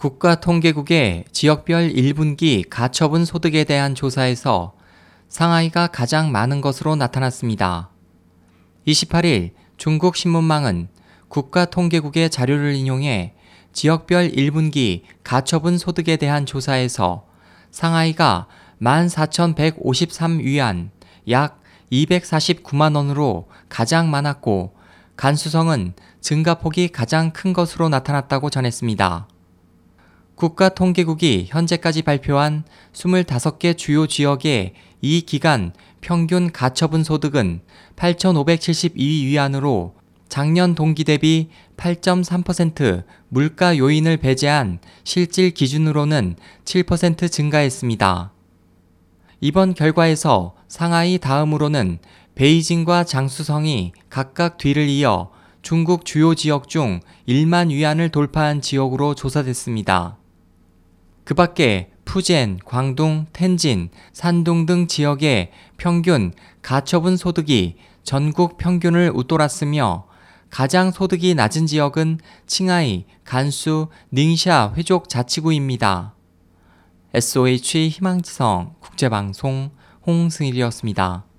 국가통계국의 지역별 1분기 가처분 소득에 대한 조사에서 상하이가 가장 많은 것으로 나타났습니다. 28일 중국 신문망은 국가통계국의 자료를 인용해 지역별 1분기 가처분 소득에 대한 조사에서 상하이가 14,153위안 약 249만 원으로 가장 많았고 간수성은 증가폭이 가장 큰 것으로 나타났다고 전했습니다. 국가통계국이 현재까지 발표한 25개 주요 지역의 이 기간 평균 가처분 소득은 8,572위 안으로 작년 동기 대비 8.3% 물가 요인을 배제한 실질 기준으로는 7% 증가했습니다. 이번 결과에서 상하이 다음으로는 베이징과 장수성이 각각 뒤를 이어 중국 주요 지역 중 1만 위안을 돌파한 지역으로 조사됐습니다. 그 밖에 푸젠, 광둥, 텐진, 산둥 등 지역의 평균 가처분 소득이 전국 평균을 웃돌았으며 가장 소득이 낮은 지역은 칭하이, 간수, 닝샤 회족 자치구입니다. SOH 희망지성 국제방송 홍승일이었습니다.